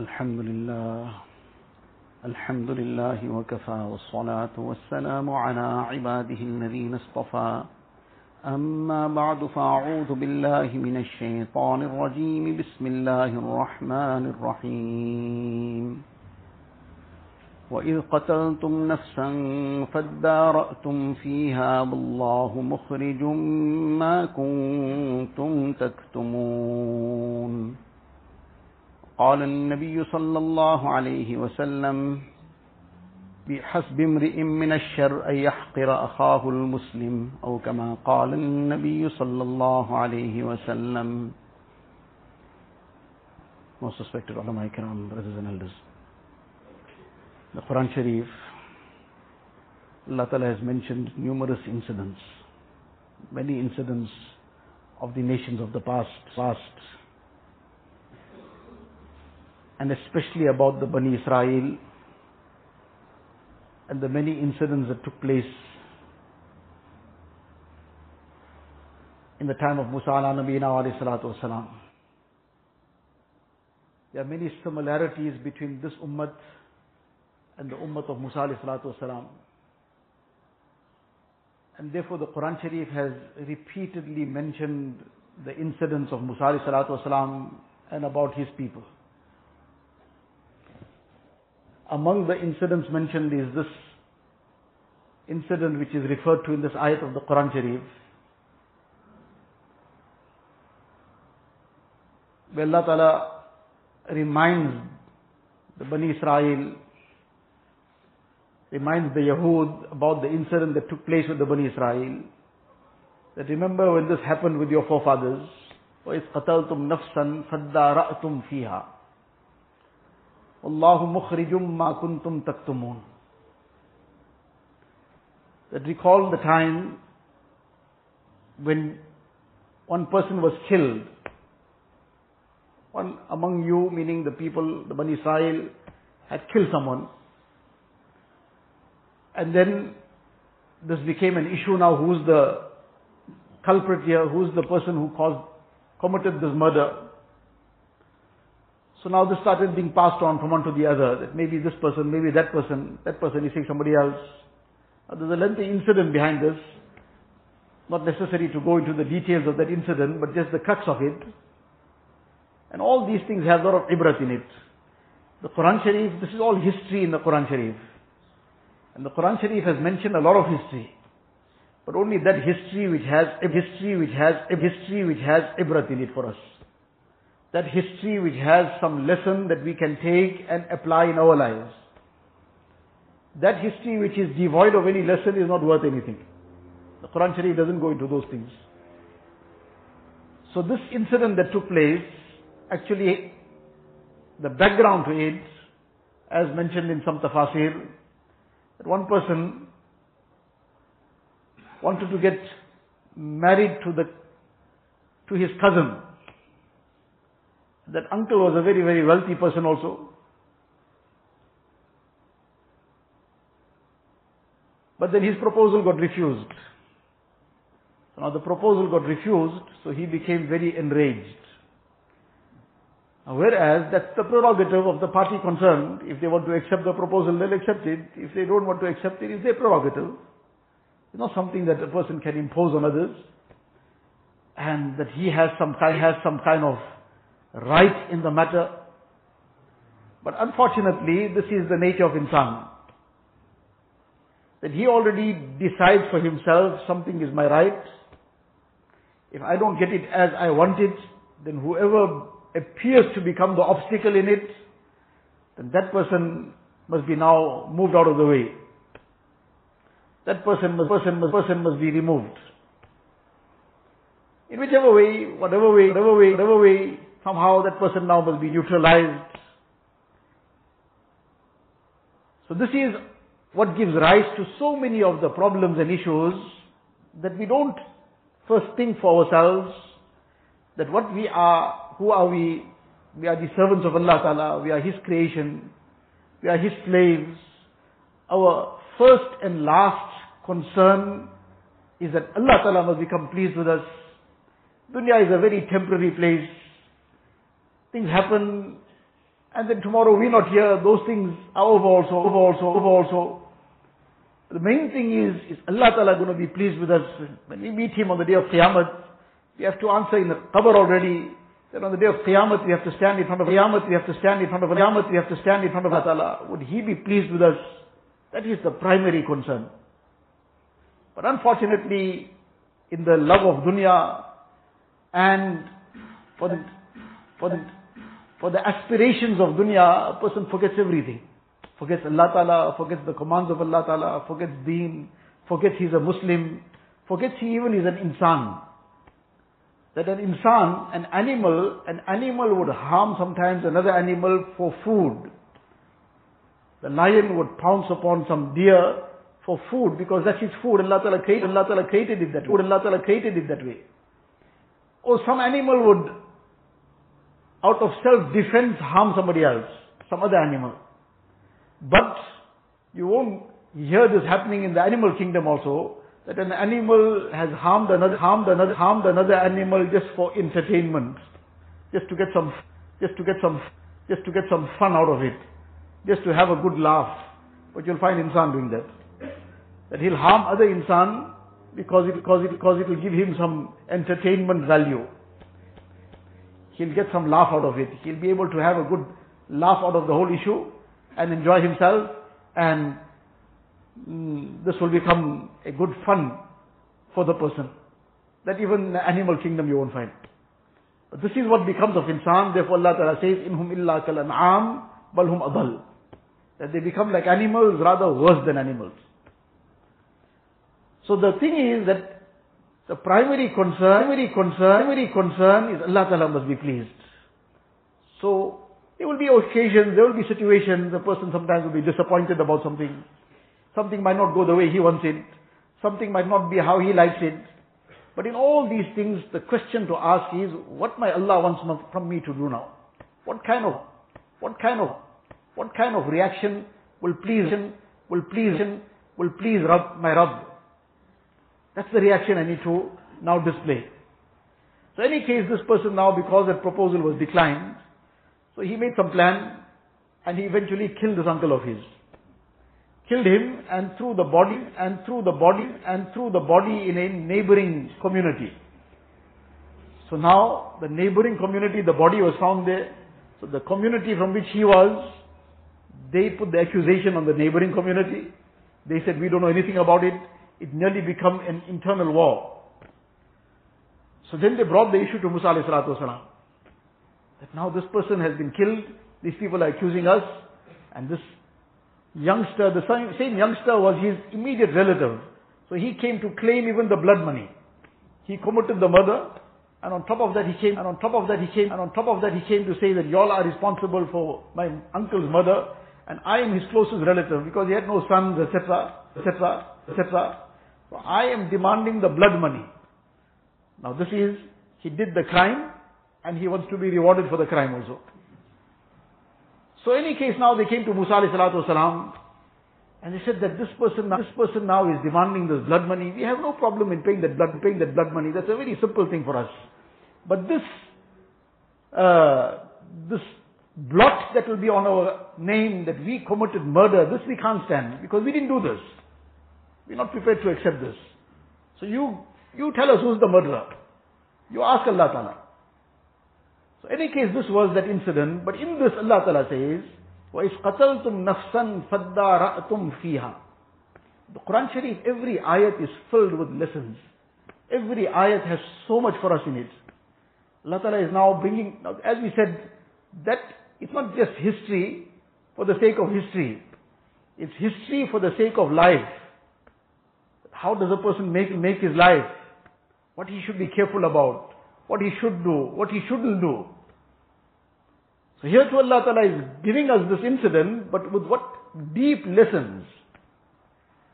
الحمد لله الحمد لله وكفى والصلاة والسلام على عباده الذين اصطفى. أما بعد فأعوذ بالله من الشيطان الرجيم. بسم الله الرحمن الرحيم. وإذ قتلتم نفسا فادارأتم فيها والله مخرج ما كنتم تكتمون. قال النبي صلى الله عليه وسلم بحسب امرئ من الشر أن يحقر أخاه المسلم أو كما قال النبي صلى الله عليه وسلم Most respected ulama ikram, brothers and elders. The Quran Sharif, Allah Ta'ala has mentioned numerous incidents, many incidents of the nations of the past, past, and especially about the Bani Israel and the many incidents that took place in the time of Musa ala Nabiyina alayhi salatu wasalam. There are many similarities between this ummah and the ummah of Musa alayhi salatu wasalam. And therefore the Quran Sharif has repeatedly mentioned the incidents of Musa alayhi salatu wasalam and about his people Among the incidents mentioned is this incident which is referred to in this ayat of the Quran Sharif. Where Allah Ta'ala reminds the Bani Israel, reminds the Yahud about the incident that took place with the Bani Israel. That remember when this happened with your forefathers, وَإِذْ قَتَلْتُمْ نَفْسًا فَادَّارَأْتُمْ فِيهَا Allahu mukhrijum ma kuntum taktumun. That recall the time when one person was killed. One among you, meaning the people, the Bani Israel, had killed someone. And then this became an issue now, who's the culprit here, who's the person who caused, committed this murder. So now this started being passed on from one to the other, that maybe this person, maybe that person, that person is saying somebody else. Now there's a lengthy incident behind this. Not necessary to go into the details of that incident, but just the crux of it. And all these things have a lot of ibrat in it. The Quran Sharif, this is all history in the Quran Sharif. And the Quran Sharif has mentioned a lot of history. But only that history which has, a history which has, a history which has ibrat in it for us that history which has some lesson that we can take and apply in our lives. That history which is devoid of any lesson is not worth anything. The Quran Sharif doesn't go into those things. So this incident that took place, actually, the background to it, as mentioned in some tafasir, that one person wanted to get married to the, to his cousin, that uncle was a very, very wealthy person also. But then his proposal got refused. So now the proposal got refused, so he became very enraged. Whereas that's the prerogative of the party concerned. If they want to accept the proposal, they'll accept it. If they don't want to accept it, it's their prerogative. It's not something that a person can impose on others. And that he has some kind, has some kind of right in the matter. But unfortunately, this is the nature of insan. That he already decides for himself something is my right. If I don't get it as I want it, then whoever appears to become the obstacle in it, then that person must be now moved out of the way. That person must, person must, person must be removed. In whichever way, whatever way, whatever way, whatever way, somehow that person now must be neutralized. So this is what gives rise to so many of the problems and issues that we don't first think for ourselves that what we are, who are we? We are the servants of Allah Ta'ala, we are His creation, we are His slaves. Our first and last concern is that Allah Ta'ala must become pleased with us. Dunya is a very temporary place. Things happen And then tomorrow we're not here, those things are over also, over also, over also. The main thing is, is Allah Ta'ala going to be pleased with us? When we meet Him on the day of Qiyamah, we have to answer in the qabr already, that on the day of Qiyamah we have to stand in front of Qiyamah, we have to stand in front of Qiyamah, we have to stand in front of Allah Ta'ala. Would He be pleased with us? That is the primary concern. But unfortunately, in the love of dunya and for the, for the, for the aspirations of dunya, a person forgets everything. Forgets Allah Ta'ala, forgets the commands of Allah Ta'ala, forgets deen, forgets he's a Muslim, forgets he even is an insan. That an insan, an animal, an animal would harm sometimes another animal for food. The lion would pounce upon some deer for food because that's his food. Allah Ta'ala created, Allah Ta'ala created it that way. Allah Ta'ala created it that way. Or some animal would, out of self-defense, harm somebody else, some other animal. But you won't hear this happening in the animal kingdom also, that an animal has harmed another, harmed another, harmed another animal just for entertainment, just to get some, just to get some, just to get some fun out of it, just to have a good laugh. But you'll find insan doing that that he'll harm other insan because it, because it, because it will give him some entertainment value. He'll get some laugh out of it. He'll be able to have a good laugh out of the whole issue and enjoy himself and mm, this will become a good fun for the person. That even animal kingdom you won't find. But this is what becomes of insan. Therefore Allah Ta'ala says, Inhum illa kal an'am balhum adal. That they become like animals rather worse than animals. So the thing is that the primary concern, primary concern, primary concern is Allah Ta'ala must be pleased. So there will be occasions, there will be situations, the person sometimes will be disappointed about something. Something might not go the way he wants it. Something might not be how he likes it. But in all these things, the question to ask is, what my Allah wants from me to do now? What kind of, what kind of, what kind of reaction will please him, will please him, will please Rabb, my Rabb? That's the reaction I need to now display. So in any case, this person now, because that proposal was declined, so he made some plan and he eventually killed this uncle of his. Killed him and threw the body and threw the body and threw the body in a neighboring community. So now the neighboring community, the body was found there. So the community from which he was, they put the accusation on the neighboring community. They said, we don't know anything about it it nearly become an internal war. So then they brought the issue to Musa alayhi salatu. That now this person has been killed, these people are accusing us, and this youngster, the same youngster was his immediate relative. So he came to claim even the blood money. He committed the murder, and on top of that he came, and on top of that he came, and on top of that he came to say that y'all are responsible for my uncle's murder, and I am his closest relative because he had no sons, etc., etc., etc. I am demanding the blood money. Now this is, he did the crime and he wants to be rewarded for the crime also. So any case now they came to Musa wasalam and they said that this person, this person now is demanding this blood money. We have no problem in paying that blood, paying that blood money. That's a very simple thing for us. But this, uh, this blot that will be on our name that we committed murder, this we can't stand because we didn't do this. We're not prepared to accept this. So you, you tell us who's the murderer. You ask Allah Ta'ala. So any case, this was that incident, but in this Allah Ta'ala says, وَإِذْ قَتَلْتُمْ نَفْسًا فَدَّارَأْتُمْ فِيهَا The Quran Sharif, every ayat is filled with lessons. Every ayat has so much for us in it. Allah Ta'ala is now bringing, as we said, that it's not just history for the sake of history. It's history for the sake of life. How does a person make, make his life? What he should be careful about? What he should do? What he shouldn't do? So here to Allah Ta'ala is giving us this incident, but with what deep lessons.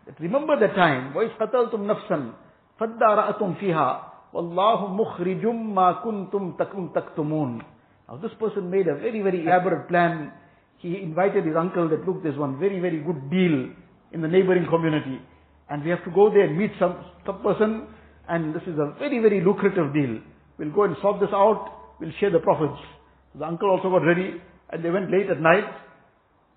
That remember the time, وَإِذْ قَتَلْتُمْ نَفْسًا فَدَّارَأَتُمْ فِيهَا وَاللَّهُ مُخْرِجٌ مَا كُنْتُمْ تَكْتُمُونَ Now this person made a very, very elaborate plan. He invited his uncle that look, there's one very, very good deal in the neighboring community and we have to go there and meet some, some person and this is a very, very lucrative deal. We'll go and sort this out, we'll share the profits. The uncle also got ready and they went late at night,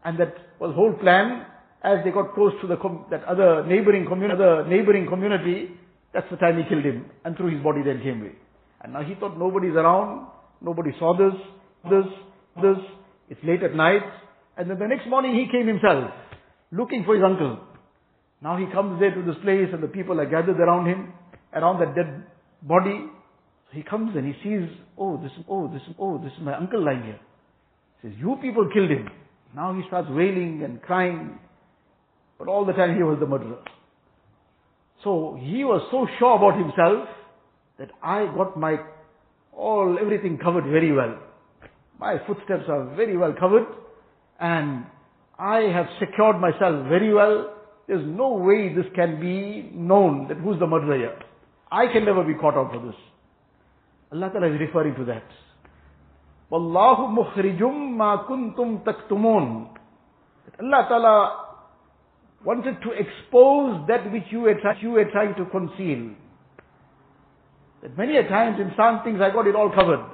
and that was whole plan. As they got close to the that other neighboring neighboring community, that's the time he killed him and threw his body then came away. And now he thought nobody's around, nobody saw this, this, this. It's late at night, and then the next morning he came himself, looking for his uncle. Now he comes there to this place, and the people are gathered around him, around that dead body. He comes and he sees, oh, this, oh, this, oh, this is my uncle lying here. He says, you people killed him. Now he starts wailing and crying. But all the time he was the murderer. So he was so sure about himself that I got my all everything covered very well. My footsteps are very well covered and I have secured myself very well. There's no way this can be known that who's the murderer. I can never be caught out for this. Allah Ta'ala is referring to that. Wallahu mukhrijum ma kuntum taktumun. Allah Ta'ala wanted to expose that which you were, you were trying to conceal. That many a times in some things I got it all covered.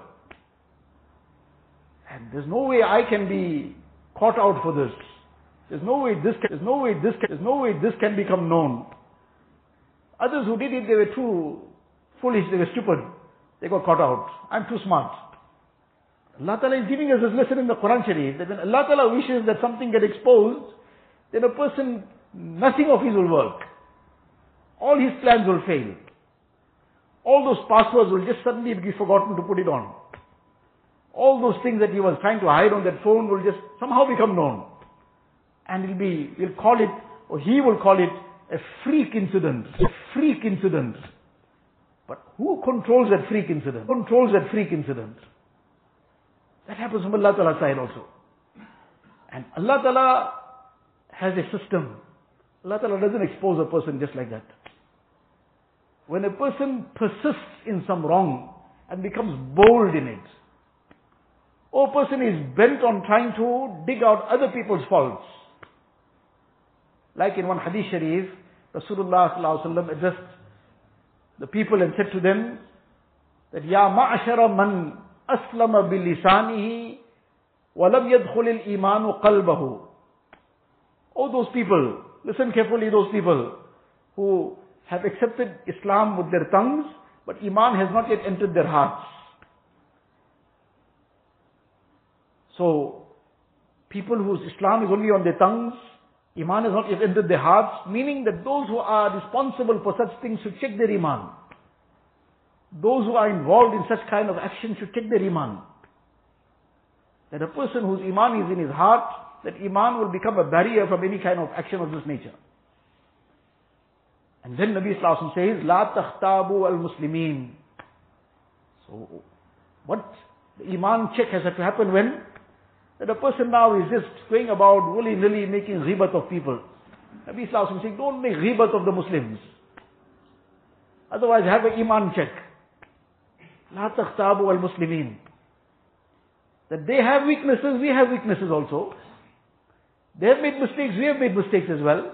And there's no way I can be caught out for this. There's no way this can, there's no way this can, there's no way this can become known. Others who did it, they were too foolish, they were stupid. They got caught out. I'm too smart. Allah Ta'ala is giving us this lesson in the Quran Sharif that when Allah Ta'ala wishes that something get exposed, then a person, nothing of his will work. All his plans will fail. All those passwords will just suddenly be forgotten to put it on. All those things that he was trying to hide on that phone will just somehow become known. And it'll be, we'll call it, or he will call it, a freak incident. A freak incident. But who controls that freak incident? Who Controls that freak incident? That happens from Allah Ta'ala's side also. And Allah Ta'ala has a system. Allah Ta'ala doesn't expose a person just like that. When a person persists in some wrong and becomes bold in it, or a person is bent on trying to dig out other people's faults. Like in one hadith sharif, Rasulullah addressed the people and said to them that Ya ma'ashara man aslama bilisanihi walam yadkhul al-imanu qalbahu. Oh those people, listen carefully those people who have accepted Islam with their tongues, but Iman has not yet entered their hearts. So, people whose Islam is only on their tongues, Iman has not yet entered their hearts, meaning that those who are responsible for such things should check their Iman. Those who are involved in such kind of action should check their Iman. That a person whose Iman is in his heart, that Iman will become a barrier from any kind of action of this nature. And then Nabi Sallallahu says, La takhtabu al-muslimin. So, what the Iman check has to happen when? That a person now is just going about willy-nilly making ghibat of people. Nabi Sallallahu saying, don't make ghibat of the Muslims. Otherwise have an Iman check. La takhtabu al-muslimin. That they have weaknesses, we have weaknesses also. They have made mistakes, we have made mistakes as well.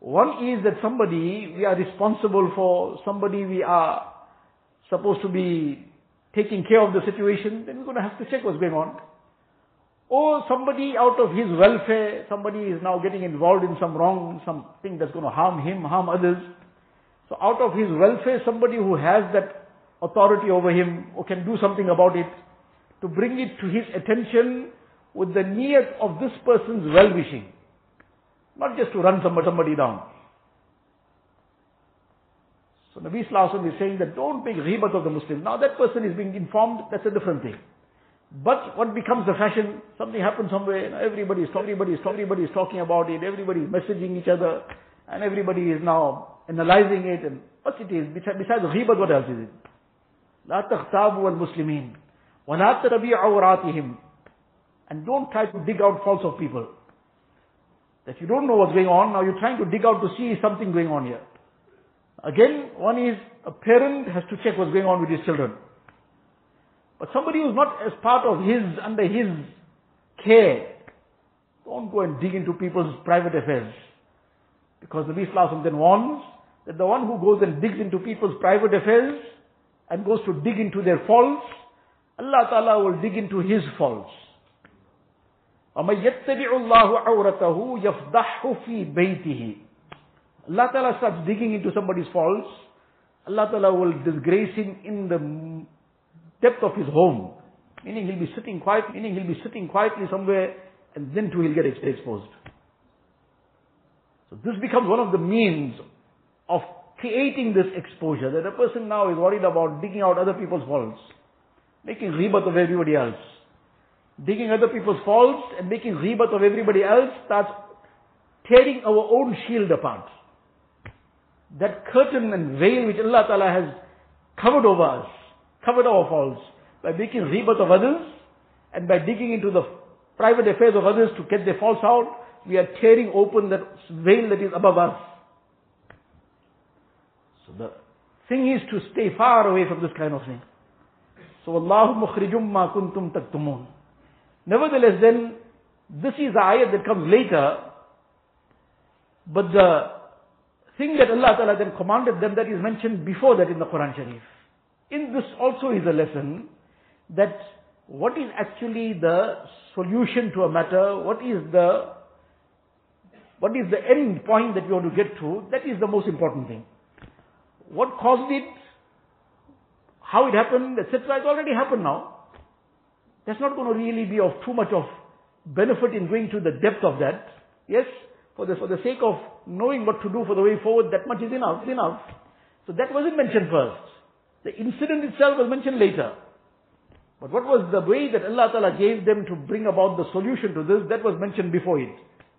One is that somebody we are responsible for, somebody we are supposed to be taking care of the situation, then we're going to have to check what's going on. Or somebody out of his welfare, somebody is now getting involved in some wrong, something that's going to harm him, harm others. So out of his welfare, somebody who has that authority over him, or can do something about it, to bring it to his attention with the niyat of this person's well-wishing. Not just to run somebody, down. So Nabi Sallallahu is saying that don't make ghibat of the Muslims. Now that person is being informed, that's a different thing. But what becomes the fashion, something happens somewhere, everybody is, everybody is, everybody is talking about it, everybody is messaging each other, and everybody is now analyzing it, and what it is, besides ghibat, what else is it? لا تغتابوا المسلمين ولا تربيعوا عوراتهم and don't try to dig out faults of people. That you don't know what's going on, now you're trying to dig out to see something going on here. Again, one is a parent has to check what's going on with his children. But somebody who's not as part of his, under his care, don't go and dig into people's private affairs. Because the Islam then warns that the one who goes and digs into people's private affairs and goes to dig into their faults, Allah Ta'ala will dig into his faults. وَمَن يَتَّبِعُ اللَّهُ عَوْرَتَهُ يَفْضَحُ فِي بَيْتِهِ Allah Ta'ala starts digging into somebody's faults. Allah Ta'ala will disgrace him in the depth of his home. Meaning he'll be sitting quietly, meaning he'll be sitting quietly somewhere and then too he'll get exposed. So this becomes one of the means of creating this exposure that a person now is worried about digging out other people's faults, making ghibat of everybody else. Digging other people's faults and making ghibat of everybody else starts tearing our own shield apart. That curtain and veil which Allah Ta'ala has covered over us, covered our faults, by making ghibat of others, and by digging into the private affairs of others to get their faults out, we are tearing open that veil that is above us. So the thing is to stay far away from this kind of thing. So Allah mukhrijum ma kuntum taktumun. Nevertheless then, this is the ayat that comes later, but the thing that Allah Ta'ala then commanded them that is mentioned before that in the Quran Sharif. In this also is a lesson that what is actually the solution to a matter, what is the what is the end point that you want to get to, that is the most important thing. What caused it, how it happened, etc. It's already happened now. That's not going to really be of too much of benefit in going to the depth of that. Yes, for the, for the sake of knowing what to do for the way forward, that much is enough, enough. So that wasn't mentioned first. The incident itself was mentioned later. But what was the way that Allah Ta'ala gave them to bring about the solution to this, that was mentioned before it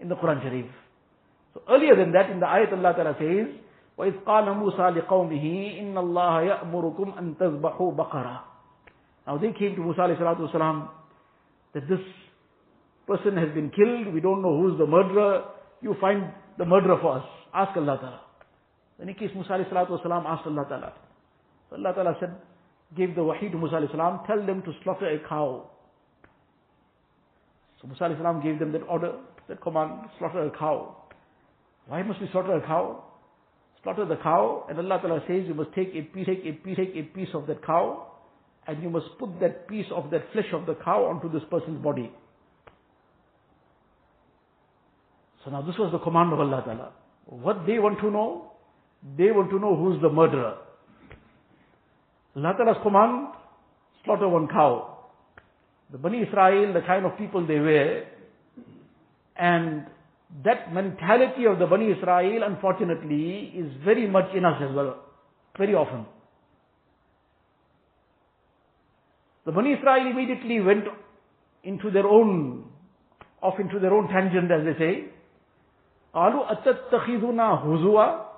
in the Quran Sharif. So earlier than that, in the ayat Allah Ta'ala says, وَإِذْ قَالَ مُوسَى لِقَوْمِهِ إِنَّ اللَّهَ يَأْمُرُكُمْ أَن تَذْبَحُوا بَقَرًا Now they came to Musa alayhi salatu wasalam, that this person has been killed, we don't know who's the murderer, you find the murderer for us. Ask Allah Ta'ala. In any case, Musa alayhi salatu wasalam asked Allah Ta'ala. so Allah Ta'ala said, gave the wahi to Musa alayhi tell them to slaughter a cow. So Musa alayhi gave them that order, that command, slaughter a cow. Why must we slaughter a cow? Slaughter the cow, and Allah Ta'ala says you must take a piece, take a piece, take a piece of that cow, and you must put that piece of that flesh of the cow onto this person's body. So now this was the command of Allah Ta'ala. What they want to know? They want to know who's the murderer. Allah Ta'ala's command, slaughter one cow. The Bani Israel, the kind of people they were, and that mentality of the Bani Israel, unfortunately, is very much in us as well, very often. The Bani Israel immediately went into their own, off into their own tangent, as they say. قالوا أتتخذنا هزوا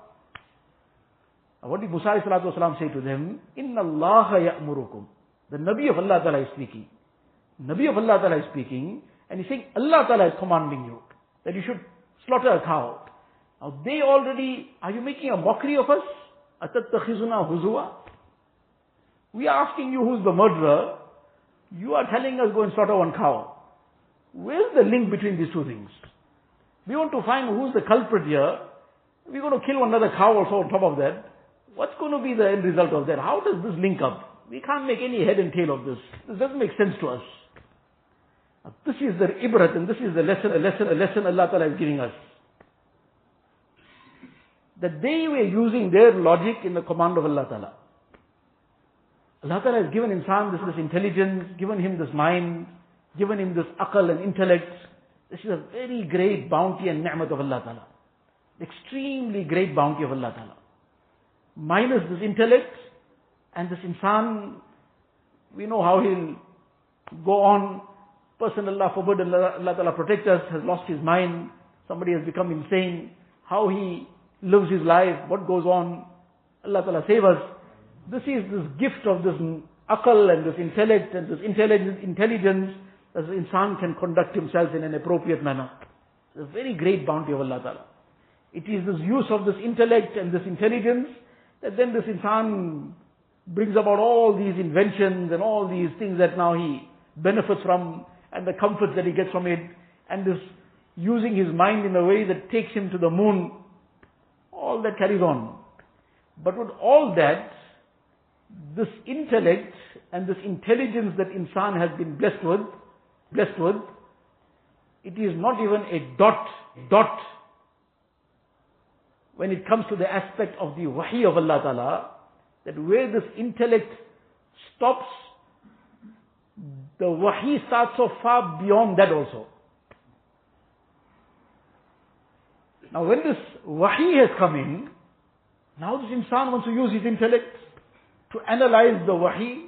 What did Musa والسلام, say to them? Inna Allah ya'murukum. The Nabi of Allah Ta'ala is speaking. Nabi of Allah Ta'ala is speaking, and he's saying, Allah Ta'ala is commanding you that you should slaughter a cow. Now they already, are you making a mockery of us? أَتَتَّخِذُنَا huzwa? We are asking you who's the murderer. You are telling us go and slaughter one cow. Where's the link between these two things? We want to find who's the culprit here. We're going to kill another cow also on top of that. What's going to be the end result of that? How does this link up? We can't make any head and tail of this. This doesn't make sense to us. This is the ibrat and this is the lesson, a lesson, a lesson Allah Ta'ala is giving us. That they were using their logic in the command of Allah Ta'ala. Allah Ta'ala has given insan this, this intelligence, given him this mind, given him this akal and intellect. This is a very great bounty and ni'mat of Allah Ta'ala. Extremely great bounty of Allah Ta'ala. Minus this intellect and this insan, we know how he'll go on. Person Allah forbid, Allah, Allah Ta'ala protect us, has lost his mind. Somebody has become insane. How he lives his life, what goes on. Allah Ta'ala save us. This is this gift of this akal and this intellect and this intelligence, intelligence that the insan can conduct himself in an appropriate manner. It's a very great bounty of Allah Ta'ala. It is this use of this intellect and this intelligence that then this insan brings about all these inventions and all these things that now he benefits from and the comforts that he gets from it and this using his mind in a way that takes him to the moon. All that carries on. But with all that, this intellect and this intelligence that insan has been blessed with, blessed with, it is not even a dot, dot, when it comes to the aspect of the wahi of Allah Ta'ala, that where this intellect stops, the wahi starts so far beyond that also. Now when this wahi has come in, now this insan wants to use his intellect to analyze the wahi,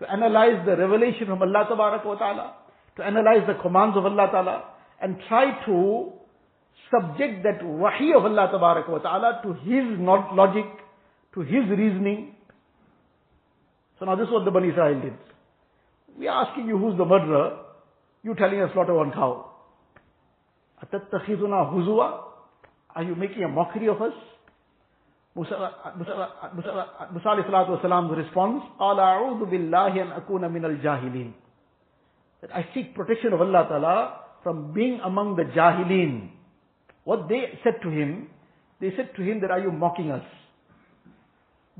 to analyze the revelation from Allah ta'ala, to analyze the commands of Allah ta'ala, and try to subject that wahi of Allah wa ta'ala to his logic, to his reasoning. So now this is what the Bani Israel did. We are asking you who's the murderer, you telling us slaughter one cow. أَتَتَّخِذُنَا هُزُوًا Are you making a mockery of us? Musa, Musa, Musa, Musa alayhi salatu wasalam's response, قَالَ أَعُوذُ بِاللَّهِ أَنْ أَكُونَ مِنَ الْجَاهِلِينَ That I seek protection of Allah Ta'ala from being among the jahilin. What they said to him, they said to him that are you mocking us?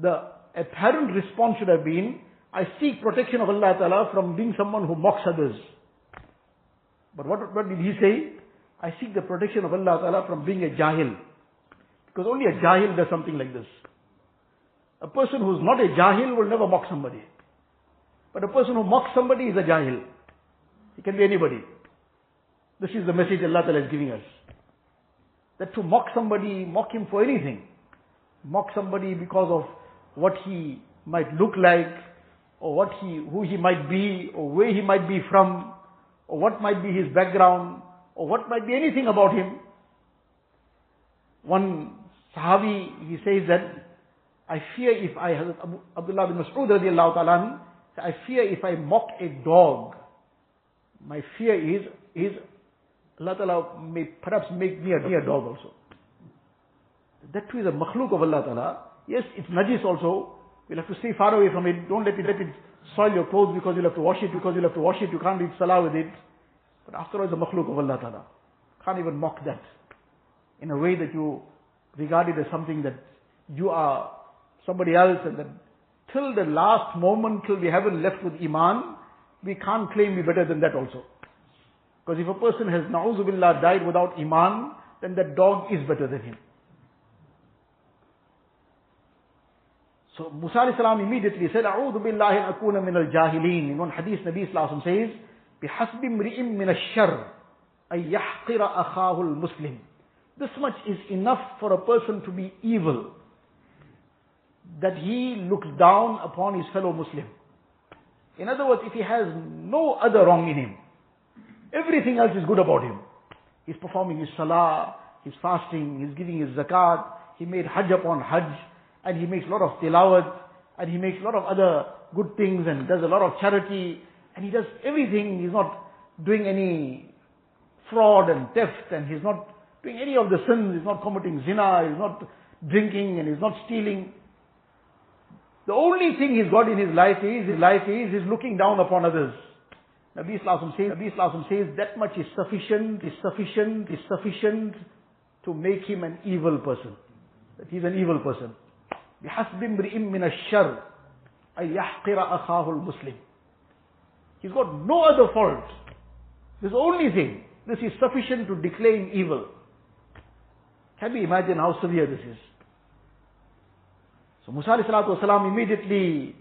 The apparent response should have been, I seek protection of Allah Ta'ala from being someone who mocks others. But what, what did he say? I seek the protection of Allah Ta'ala from being a jahil. Because only a jahil does something like this. A person who's not a jahil will never mock somebody. But a person who mocks somebody is a jahil. He can be anybody. This is the message Allah Ta'ala is giving us. That to mock somebody, mock him for anything. Mock somebody because of what he might look like, or what he, who he might be, or where he might be from, or what might be his background, or what might be anything about him. One Sahabi, he says that, I fear if I, Abdullah bin Mas'ud radiallahu ta'ala, I fear if I mock a dog, my fear is, is Allah Ta'ala may perhaps make me a, me a dog also. That too is a makhluk of Allah Ta'ala. Yes, it's najis also. We'll have to stay far away from it. Don't let it, let it soil your clothes because you'll have to wash it, because you'll have to wash it. You can't read salah with it. But after all, it's a makhluk of Allah Ta'ala. Can't even mock that. In a way that you regard it as something that you are somebody else and that till the last moment, till we haven't left with Iman, we can't claim we're better than that also. Because if a person has na'uzubillah died without Iman, then that dog is better than him. So Musa alayhi salam immediately said, أعوذ بالله أن أكون من الجاهلين. In one hadith, Nabi Sallallahu says, بحسب امرئ من الشر أن يحقر أخاه المسلم. This much is enough for a person to be evil. That he looks down upon his fellow Muslim. In other words, if he has no other wrong in him, everything else is good about him. He's performing his salah, he's fasting, he's giving his zakat, he made hajj upon hajj, and he makes a lot of tilawat, and he makes a lot of other good things, and does a lot of charity, and he does everything. He's not doing any fraud and theft, and he's not doing any of the sins, he's not committing zina, he's not drinking and he's not stealing. The only thing he's got in his life is, his life is, he's looking down upon others. Nabi Sallallahu says, Nabi Sallallahu says that much is sufficient, is sufficient, is sufficient to make him an evil person. That he's an evil person. بحسب امرئ من الشر أن يحقر أخاه المسلم. He's got no other fault. This only thing. This is sufficient to declare him evil. Can we imagine how severe this is? So Musa والسلام, immediately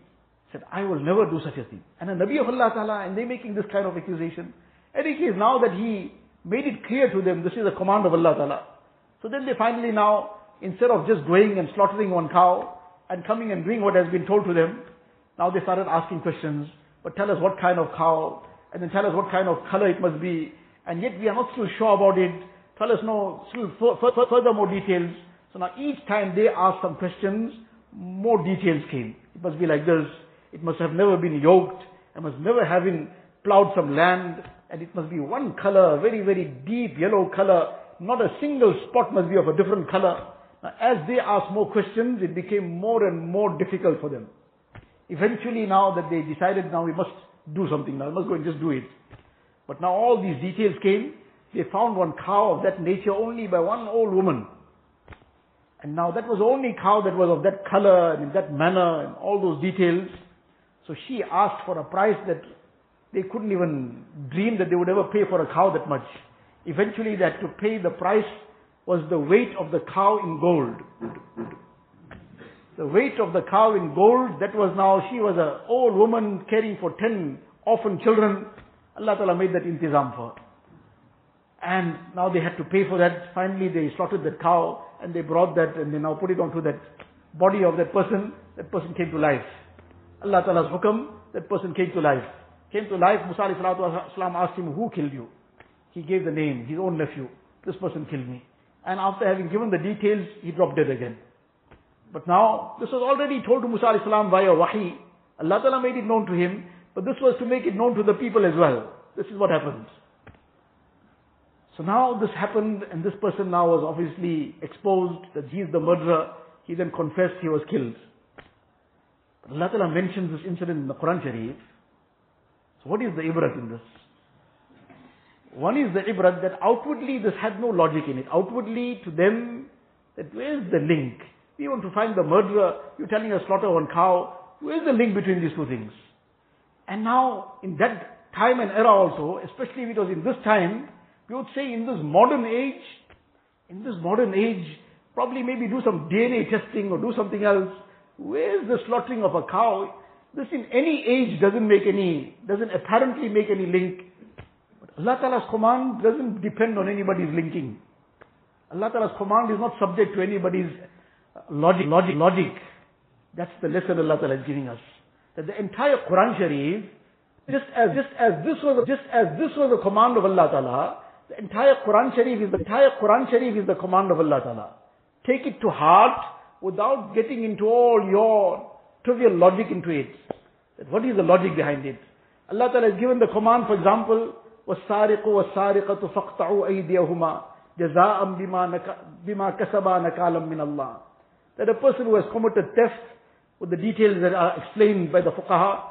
said, I will never do such a thing. And a Nabi of Allah Ta'ala, and they making this kind of accusation. Any case, now that he made it clear to them, this is a command of Allah Ta'ala. So then they finally now, instead of just going and slaughtering one cow, and coming and doing what has been told to them, now they started asking questions, but tell us what kind of cow, and then tell us what kind of color it must be, and yet we are not still sure about it, Tell us no, still further more details. So now each time they asked some questions, more details came. It must be like this. It must have never been yoked. It must never have been plowed some land. And it must be one color, very, very deep yellow color. Not a single spot must be of a different color. Now, as they asked more questions, it became more and more difficult for them. Eventually now that they decided now we must do something now, we must go and just do it. But now all these details came, they found one cow of that nature only by one old woman. And now that was the only cow that was of that color and in that manner and all those details. So she asked for a price that they couldn't even dream that they would ever pay for a cow that much. Eventually they had to pay the price was the weight of the cow in gold. The weight of the cow in gold, that was now, she was an old woman caring for ten orphan children. Allah Ta'ala made that intizam for her. And now they had to pay for that. Finally they slaughtered that cow and they brought that and they now put it onto that body of that person. That person came to life. Allah Ta'ala's hukam, that person came to life. Came to life, Musa salam asked him, who killed you? He gave the name, his own nephew. This person killed me. And after having given the details, he dropped dead again. But now, this was already told to Musa salam via wahi. Allah Ta'ala made it known to him, but this was to make it known to the people as well. This is what happens. So now this happened and this person now was obviously exposed that he is the murderer. He then confessed he was killed. Allah Ta'ala mentions this incident in the Quran Sharif. So what is the ibrat in this? One is the ibrat that outwardly this had no logic in it. Outwardly to them, that where is the link? We want to find the murderer, you're telling us slaughter one cow. Where is the link between these two things? And now, in that time and era also, especially if it was in this time, we would say in this modern age, in this modern age, probably maybe do some DNA testing or do something else. Where is the slaughtering of a cow? This in any age doesn't make any, doesn't apparently make any link But Allah Ta'ala's command doesn't depend on anybody's linking. Allah Ta'ala's command is not subject to anybody's uh, logic, logic, logic. That's the lesson Allah Ta'ala is giving us. That the entire Quran Sharif, just as, just as this was, just as this was a command of Allah Ta'ala, the entire Quran Sharif is the entire Quran Sharif is the command of Allah Ta'ala. Take it to heart without getting into all your trivial logic into it. That what is the logic behind it? Allah Ta'ala has given the command, for example, والسارق والسارقة فاقطعوا أيديهما جزاء بما, بما كسبا نكالا من الله that a person who has committed theft with the details that are explained by the fuqaha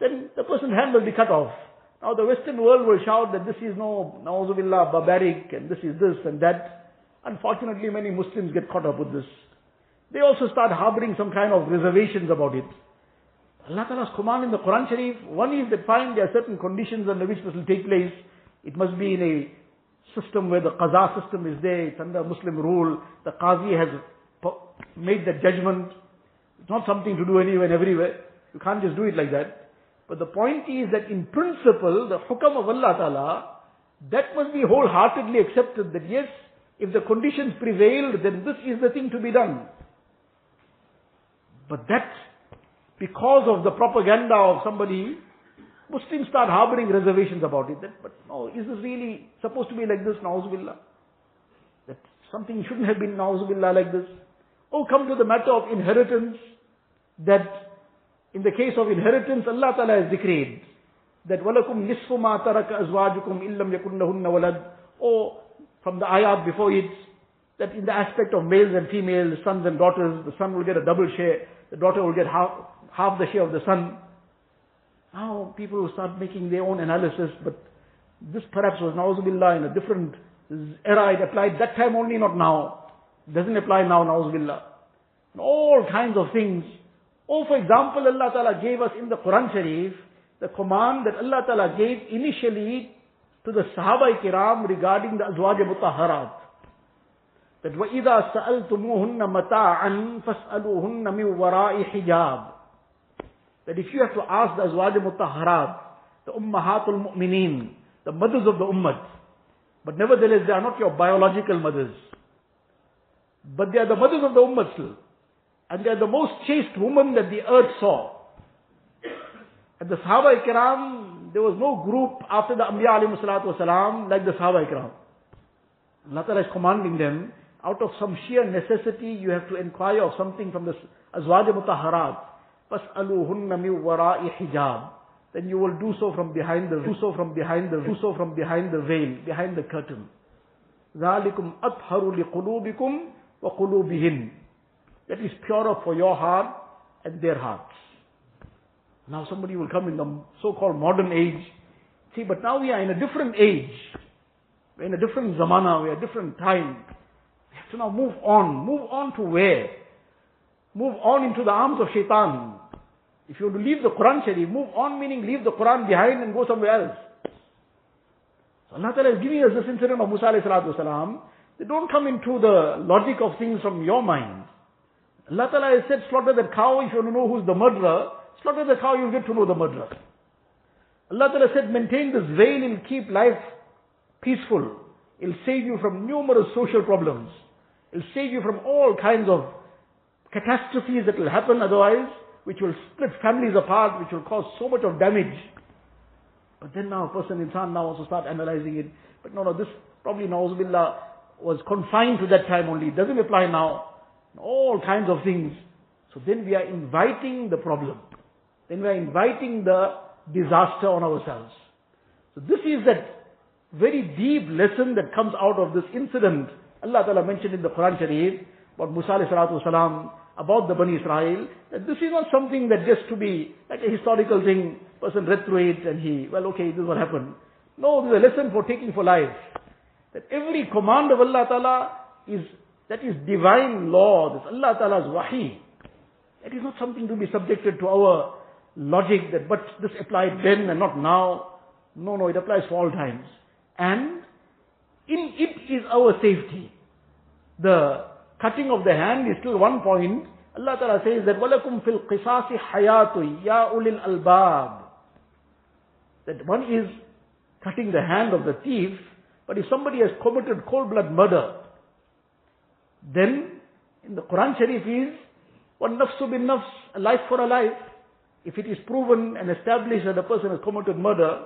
then the person's hand will be cut off now the western world will shout that this is no na'uzubillah barbaric and this is this and that unfortunately many Muslims get caught up with this they also start harboring some kind of reservations about it Allah Ta'ala's command in the Quran Sharif, one is that find there are certain conditions under which this will take place. It must be in a system where the qaza system is there, it's under Muslim rule, the qazi has made that judgment. It's not something to do anywhere and everywhere. You can't just do it like that. But the point is that in principle, the hukam of Allah Ta'ala, that must be wholeheartedly accepted that yes, if the conditions prevailed, then this is the thing to be done. But that because of the propaganda of somebody, Muslims start harboring reservations about it. That, but no, is this really supposed to be like this? Nauzubillah. That something shouldn't have been Nauzubillah like this. Oh, come to the matter of inheritance. That in the case of inheritance, Allah Ta'ala has decreed that وَلَكُمْ نِصْفُ مَا تَرَكَ أَزْوَاجُكُمْ إِلَّمْ يَكُنْ لَهُنَّ وَلَدٍ Or from the ayat before it, that in the aspect of males and females, sons and daughters, the son will get a double share, the daughter will get half, half the share of the son. Now people will start making their own analysis, but this perhaps was na'uzubillah in a different era. It applied that time only, not now. It doesn't apply now, na'uzubillah. All kinds of things. Oh, for example, Allah Ta'ala gave us in the Quran Sharif the command that Allah Ta'ala gave initially to the Sahaba Kiram regarding the Azwaj Mutahharat. That وَإِذَا سَأَلْتُمُوهُنَّ مَتَاعًا فَاسْأَلُوهُنَّ مِنْ وَرَاءِ حِجَابٍ that if you have to ask the Azwaj Mutahharat, the Ummahatul Mu'mineen, the mothers of the Ummah, but nevertheless they are not your biological mothers. But they are the mothers of the Ummah still. And they are the most chaste women that the earth saw. And the Sahaba Ikram, there was no group after the Anbiya alayhi salatu wasalam like the Sahaba Ikram. Allah Ta'ala is commanding them, out of some sheer necessity, you have to inquire of something from the Azwaj Mutahharat. فَاسْأَلُوهُنَّ مِنْ وَرَاءِ حِجَابٍ Then you will do so from behind the, do so from behind the, do so from behind the veil, behind the curtain. ذَلِكُمْ أَطْهَرُ لِقُلُوبِكُمْ وَقُلُوبِهِنْ That is purer for your heart and their hearts. Now somebody will come in the so-called modern age. See, but now we are in a different age. We're in a different zamana, we're in a different time. To now move on. Move on to where? move on into the arms of shaitan. If you want to leave the Quran Sharif, move on meaning leave the Quran behind and go somewhere else. So Allah Ta'ala is giving us this incident of Musa alayhi wasalam. They don't come into the logic of things from your mind. Allah Ta'ala has said slaughter the cow if you want to know who's the murderer. Slaughter the cow, you'll get to know the murderer. Allah Ta'ala said maintain this veil, it'll keep life peaceful. It'll save you from numerous social problems. It'll save you from all kinds of catastrophes that will happen otherwise, which will split families apart, which will cause so much of damage. But then now a person, insan now also start analyzing it. But no, no, this probably, na'uzubillah, was confined to that time only. It doesn't apply now. All kinds of things. So then we are inviting the problem. Then we are inviting the disaster on ourselves. So this is that very deep lesson that comes out of this incident. Allah Ta'ala mentioned in the Quran Sharif about Musa wasalam, about the Bani Israel, that this is not something that just to be like a historical thing, person read through it and he, well okay, this is what happened. No, this is a lesson for taking for life. That every command of Allah Ta'ala is, that is divine law, this Allah Ta'ala's wahi. That is not something to be subjected to our logic that but this applied then and not now. No, no, it applies for all times. And in it is our safety the cutting of the hand is still one point. Allah Ta'ala says that, وَلَكُمْ fil الْقِصَاصِ hayatu ya ulil albab. That one is cutting the hand of the thief, but if somebody has committed cold blood murder, then in the Quran Sharif is, one nafs bin nafs, a life for a life. If it is proven and established that a person has committed murder,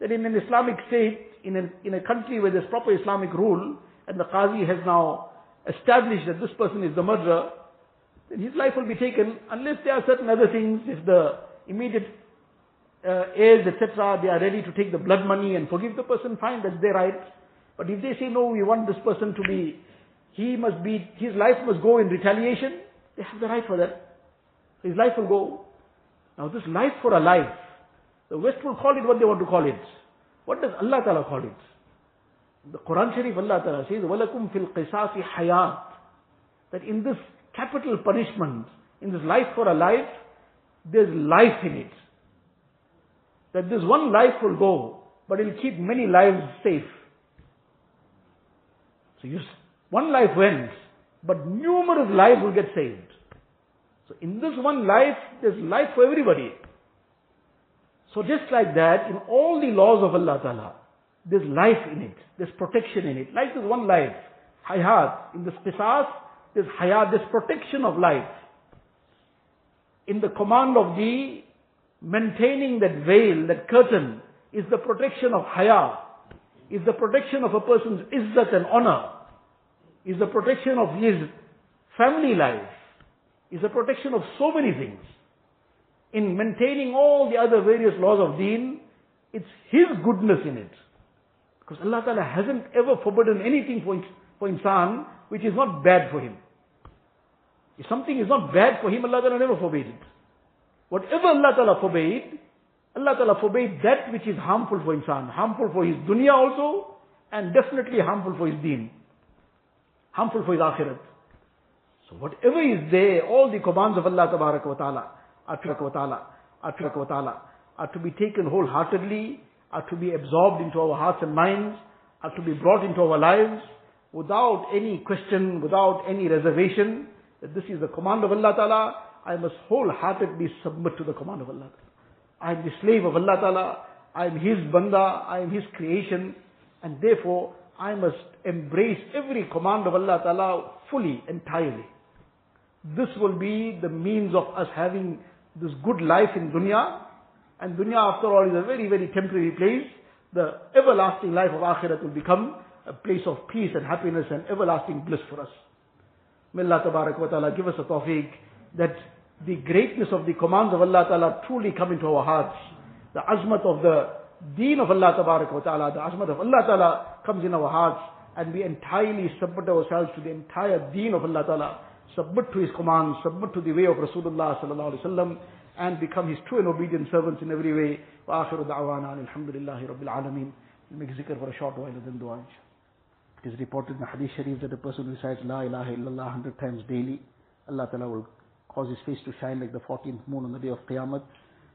then in an Islamic state, in a, in a country where there's proper Islamic rule, and the Qazi has now established that this person is the murderer, then his life will be taken unless there are certain other things, if the immediate uh, heirs, etc., they are ready to take the blood money and forgive the person, fine, that's their right. But if they say, no, we want this person to be, he must be, his life must go in retaliation, they have the right for that. His life will go. Now this life for a life, the West will call it what they want to call it. What does Allah Ta'ala call it? The Quran Sharif Allah Ta'ala says, وَلَكُمْ فِي الْقِصَاصِ حَيَاتٍ That in this capital punishment, in this life for a life, there's life in it. That this one life will go, but it'll keep many lives safe. So you, one life went, but numerous lives will get saved. So in this one life, there's life for everybody. So just like that, in all the laws of Allah Ta'ala, there's life in it. There's protection in it. Life is one life. Hayat. In the qisas, there's hayat, there's protection of life. In the command of the maintaining that veil, that curtain, is the protection of haya, is the protection of a person's izzat and honor, is the protection of his family life, is the protection of so many things. In maintaining all the other various laws of deen, it's His goodness in it. Because Allah Ta'ala hasn't ever forbidden anything for, for insan which is not bad for him. If something is not bad for him, Allah Ta'ala never forbade it. Whatever Allah Ta'ala forbade, Allah Ta'ala forbade that which is harmful for insan. Harmful for his dunya also, and definitely harmful for his deen. Harmful for his akhirat. So whatever is there, all the commands of Allah Ta'ala, are to be taken wholeheartedly, are to be absorbed into our hearts and minds, are to be brought into our lives without any question, without any reservation, that this is the command of Allah Ta'ala, I must wholeheartedly submit to the command of Allah Ta'ala. I am the slave of Allah Ta'ala, I am His banda, I am His creation, and therefore I must embrace every command of Allah Ta'ala fully, entirely. This will be the means of us having this good life in dunya. And dunya after all is a very, very temporary place. The everlasting life of akhirat will become a place of peace and happiness and everlasting bliss for us. May Allah wa ta'ala give us a tawfiq that the greatness of the commands of Allah ta'ala truly come into our hearts. The azmat of the deen of Allah wa ta'ala, the azmat of Allah ta'ala comes in our hearts and we entirely submit ourselves to the entire deen of Allah ta'ala submit to his commands, submit to the way of Rasulullah sallallahu alaihi wasallam, and become his true and obedient servants in every way. وآخر دعوانا الحمد لله رب العالمين. We'll make zikr for a short while and then dua. It is reported in the Hadith Sharif that a person who recites La ilaha illallah hundred times daily, Allah Ta'ala will cause his face to shine like the 14th moon on the day of Qiyamah.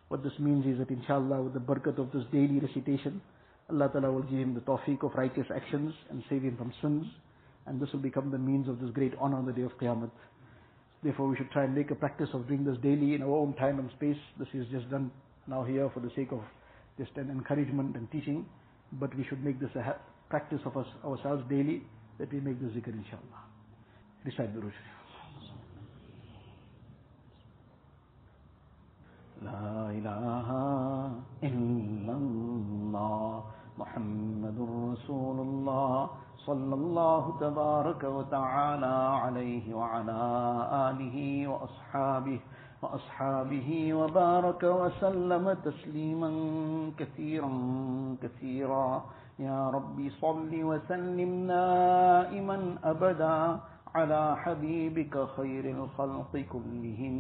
What this means is that inshallah with the barakat of this daily recitation, Allah Ta'ala will give him the tawfiq of righteous actions and save him from sins. And this will become the means of this great honor on the day of Qiyamah. Therefore we should try and make a practice of doing this daily in our own time and space. This is just done now here for the sake of just an encouragement and teaching. But we should make this a practice of us ourselves daily that we make the zikr inshallah. Recite the Rushri. لا إله إلا الله محمد رسول الله صلى الله تبارك وتعالى عليه وعلى آله وأصحابه وأصحابه وبارك وسلم تسليما كثيرا كثيرا. يا ربي صل وسلم دائما أبدا على حبيبك خير الخلق كلهم.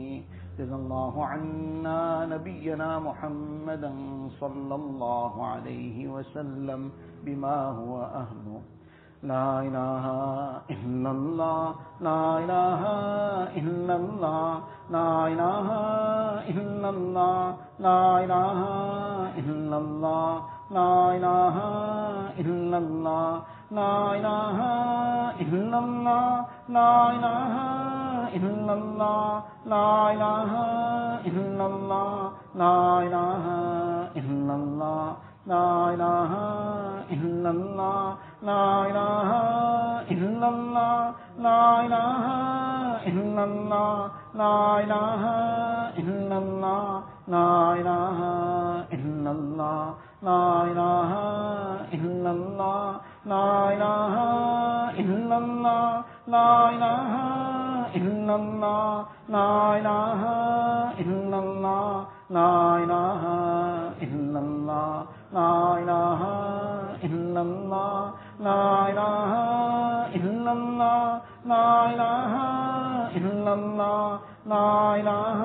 جزا الله عنا نبينا محمدا صلى الله عليه وسلم بما هو أهله. لا إله إلا الله لا إله إلا الله لا إله إلا الله لا إله إلا الله لا إله إلا الله لا إله إلا الله لا إله إلا الله لا إله إلا الله لا إله إلا الله لا إله إلا الله لا إله إلا الله لا إله إلا الله لا إله إلا الله لا إله إلا الله لا إله إلا الله لا إله إلا الله لا إله إلا الله لا إله إلا الله لا إله إلا الله لا إله إلا الله لا إله إلا الله، لا إله إلا الله، لا إله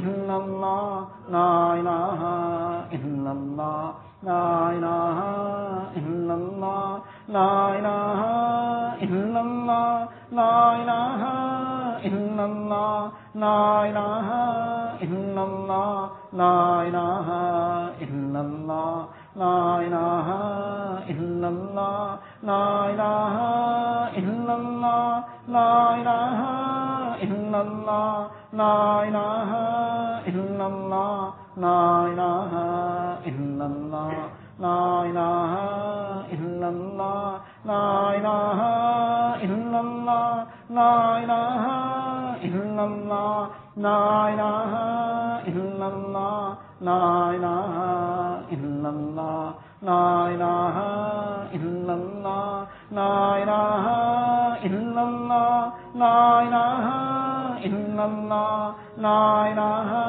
إلا الله، لا إله إلا الله، لا إله إلا الله، لا إله إلا الله، لا إله إلا الله، لا إله إلا الله، لا إله إلا الله. لا إله إلا الله لا إله إلا الله لا إله إلا الله لا إله إلا الله لا إله إلا الله لا إله إلا الله لا إله إلا الله لا إله إلا الله لا إله إلا الله لا إله لا الہ الا اللہ لا الہ الا اللہ لا الہ الا اللہ لا الہ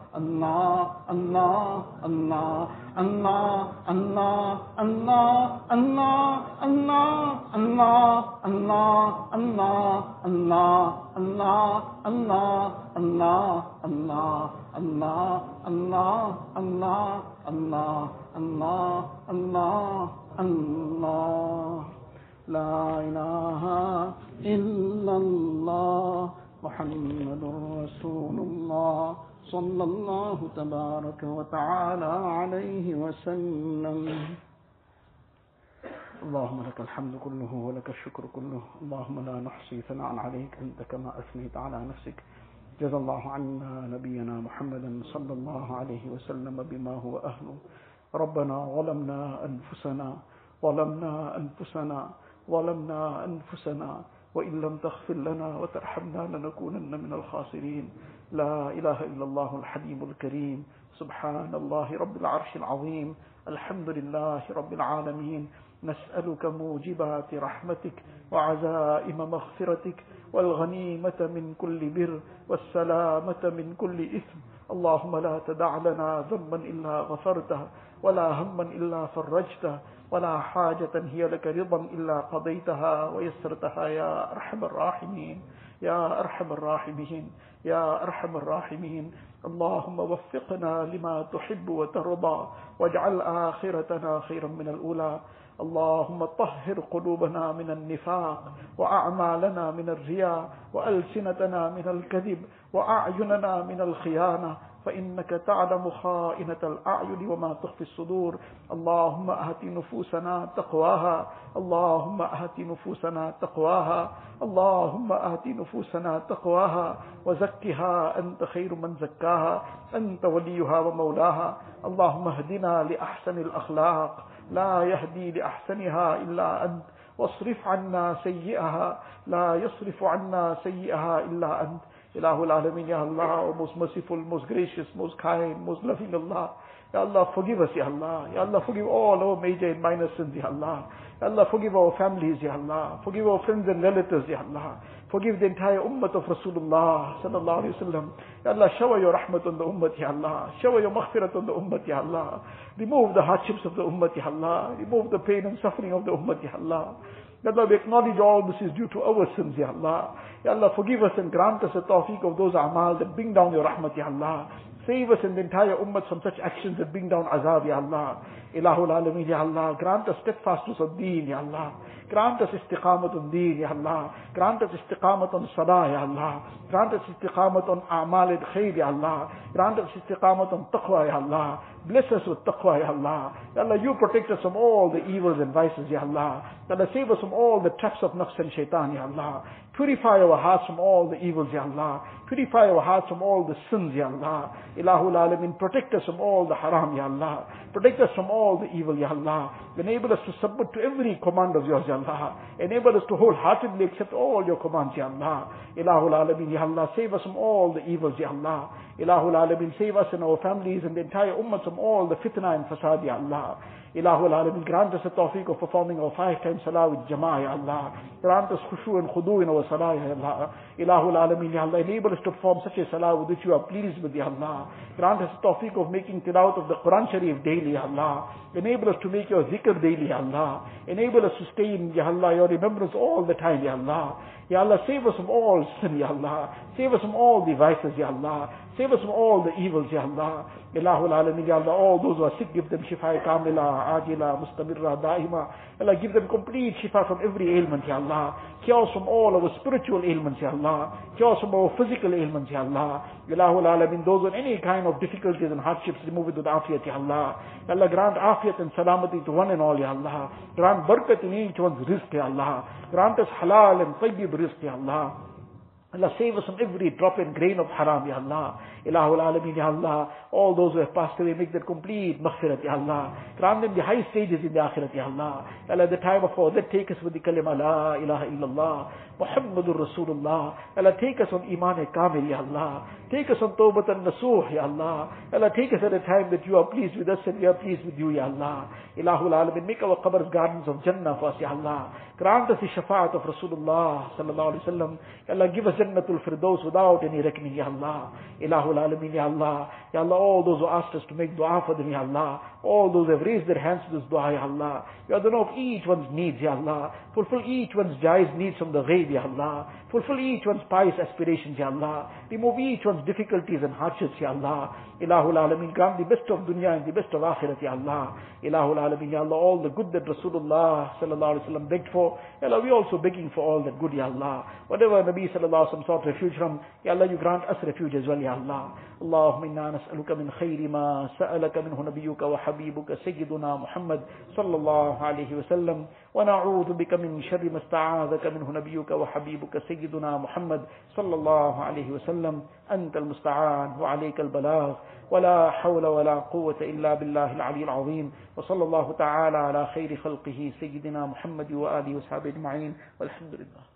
اللہ اللہ اللہ اللہ اللہ محمد رسول اللہ صلى الله تبارك وتعالى عليه وسلم. اللهم لك الحمد كله ولك الشكر كله. اللهم لا نحصي ثناء عليك أنت كما أثنيت على نفسك. جزا الله عنا نبينا محمدا صلى الله عليه وسلم بما هو أهله. ربنا ظلمنا أنفسنا ظلمنا أنفسنا ظلمنا أنفسنا. وإن لم تغفر لنا وترحمنا لنكونن من الخاسرين. لا إله إلا الله الحليم الكريم. سبحان الله رب العرش العظيم. الحمد لله رب العالمين. نسألك موجبات رحمتك وعزائم مغفرتك والغنيمة من كل بر والسلامة من كل إثم. اللهم لا تدع لنا ذنبا إلا غفرته ولا هما إلا فرجته ولا حاجة هي لك رضا إلا قضيتها ويسرتها يا أرحم الراحمين. يا أرحم الراحمين. يا أرحم الراحمين. اللهم وفقنا لما تحب وترضى واجعل آخرتنا خيرا من الأولى. اللهم طهر قلوبنا من النفاق وأعمالنا من الرياء وألسنتنا من الكذب وأعيننا من الخيانة فإنك تعلم خائنة الأعين وما تخفي الصدور. اللهم أهت نفوسنا تقواها. اللهم أهت نفوسنا تقواها. اللهم آت نفوسنا تقواها. وزكها أنت خير من زكاها. أنت وليها ومولاها. اللهم اهدنا لأحسن الأخلاق. لا يهدي لأحسنها إلا أنت. واصرف عنا سيئها. لا يصرف عنا سيئها إلا أنت. Ilahul Alameen, Ya Allah, O most merciful, most gracious, most kind, most loving Allah. Ya Allah, forgive us, Ya Allah. Ya Allah, forgive all our major and minor sins, Ya Allah. Ya Allah, forgive our families, Ya Allah. Forgive our friends and relatives, Ya Allah. Forgive the entire ummah of Rasulullah, Sallallahu Alaihi Wasallam. Ya Allah, shower your rahmat on the ummah, Ya Allah. Shower your maghfirat on the ummah, Ya Allah. Remove the hardships of the ummah, Ya Allah. Remove the pain and suffering of the ummah, Ya Allah. Ya Allah, we acknowledge all this is due to our sins, Ya Allah. Ya Allah, forgive us and grant us a tawfiq of those amal that bring down your rahmat, Ya Allah. Save us and the entire ummah from such actions that bring down azab, Ya Allah. Ilahul Alameen, Ya Allah. Grant us steadfastness of deen, Ya Allah. Grant us istiqamat on deen, Ya Allah. Grant us istiqamat on salah, Ya Allah. Grant us istiqamat on a'mal al-khayr, Ya Allah. Grant us istiqamat on taqwa, Ya Allah. Bless us with taqwa, Ya Allah. Ya Allah, you protect us from all the evils and vices, Ya Allah. Ya Allah, save us from all the traps of nafs and shaitan, Ya Allah. Purify our hearts from all the evils, Ya Allah. Purify our hearts from all the sins, Ya Allah. Ilahul Alamin, protect us from all the haram, Ya Allah. Protect us from all the evil, Ya Allah. Enable us to submit to every command of yours, Ya Allah. Enable us to wholeheartedly accept all your commands, Ya Allah. Ilahul Alamin, Ya Allah. Save us from all the evils, Ya Allah. Ilahul Alamin, save us and our families and the entire ummah from all the fitna and fasad, Ya Allah. Ilahul Alamin, grant us the tawfiq of performing our five times salah with jama'ah, Ya Allah. Grant us khushu and khudu in our salah, Ya Allah. Ilahul Alamin, Ya Allah, enable us to perform such a salah with which you are pleased with, Ya Allah. Grant us the tawfiq of making tilawat of the Quran Sharif daily, Ya Allah. Enable us to make your zikr daily, Ya Allah. Enable us to stay in, Ya Allah, your remembrance all the time, Ya Allah. Ya Allah, save us from all sin, Ya Allah. Save us from all devices, Ya Allah. Save us from all the evils, Ya Allah. Ilahul Alamin, Ya Allah, all those who are sick, give them shifa kamila, ajila, mustamirra, daima. Allah, give them complete shifa from every ailment, Ya Allah. Cures from all our spiritual ailments, Ya Allah. Cures from our physical ailments, Ya Allah. Ilahul Alamin, those on any kind of difficulties and hardships, remove it with afiyat, Ya Allah. Allah, grant afiyat and salamati to one and all, Ya Allah. Grant barakat in each one's rizq, Ya Allah. Grant us halal and tayyib rizq, Ya Allah. Allah save us from every drop and grain of haram, Ya Allah. Ilahul Alameen, Ya Allah. All those who have passed away, make that complete maghfirat, Ya Allah. Grant them the high stages in the akhirat, Ya Allah. Ya Allah, the time of our death, take us with the kalima, La ilaha illallah. Muhammadur Rasulullah. Allah, take us on Iman Kamil, Ya Allah. Take us on Tawbatan Nasuh, Ya Allah. Allah, take us at a time that you are pleased with us and we are pleased with you, Ya Allah. Ilahul Alameen, make our qabrs gardens of Jannah for us, Ya Allah. Grant us the shafaat of Rasulullah sallallahu alaihi wasallam. Ya Allah, give us Jannatul Firdaus without any reckoning, Ya Allah. Ilahul Alameen, Ya Allah. Ya Allah, all those who asked us to make dua for them, Ya Allah. All those who have raised their hands to this dua, Ya Allah. You are the know of each one's needs, Ya Allah. Fulfill each one's jaiz needs from the ghaib, Ya Allah. Fulfill each one's pious aspirations, Ya Allah. Remove each one's difficulties and hardships, Ya Allah. Ilahul Alameen, grant the best of dunya and the best of akhirat, Ya Allah. Ilahul Alameen, Ya Allah, all the good that Rasulullah sallallahu alaihi wasallam begged for, Ya Allah, we also begging for all that good, Ya Allah. Whatever Nabi sallallahu alaihi wasallam sought refuge from, Ya Allah, you grant us refuge as well, Ya Allah. اللهم إنا نسألك من خير ما سألك منه نبيك وحبيبك سيدنا محمد صلى الله عليه وسلم ونعوذ بك من شر ما استعاذك منه نبيك وحبيبك سيدنا محمد صلى الله عليه وسلم. أنت المستعان وعليك البلاغ. ولا حول ولا قوة إلا بالله العلي العظيم. وصلى الله تعالى على خير خلقه سيدنا محمد وآله وصحبه أجمعين. والحمد لله.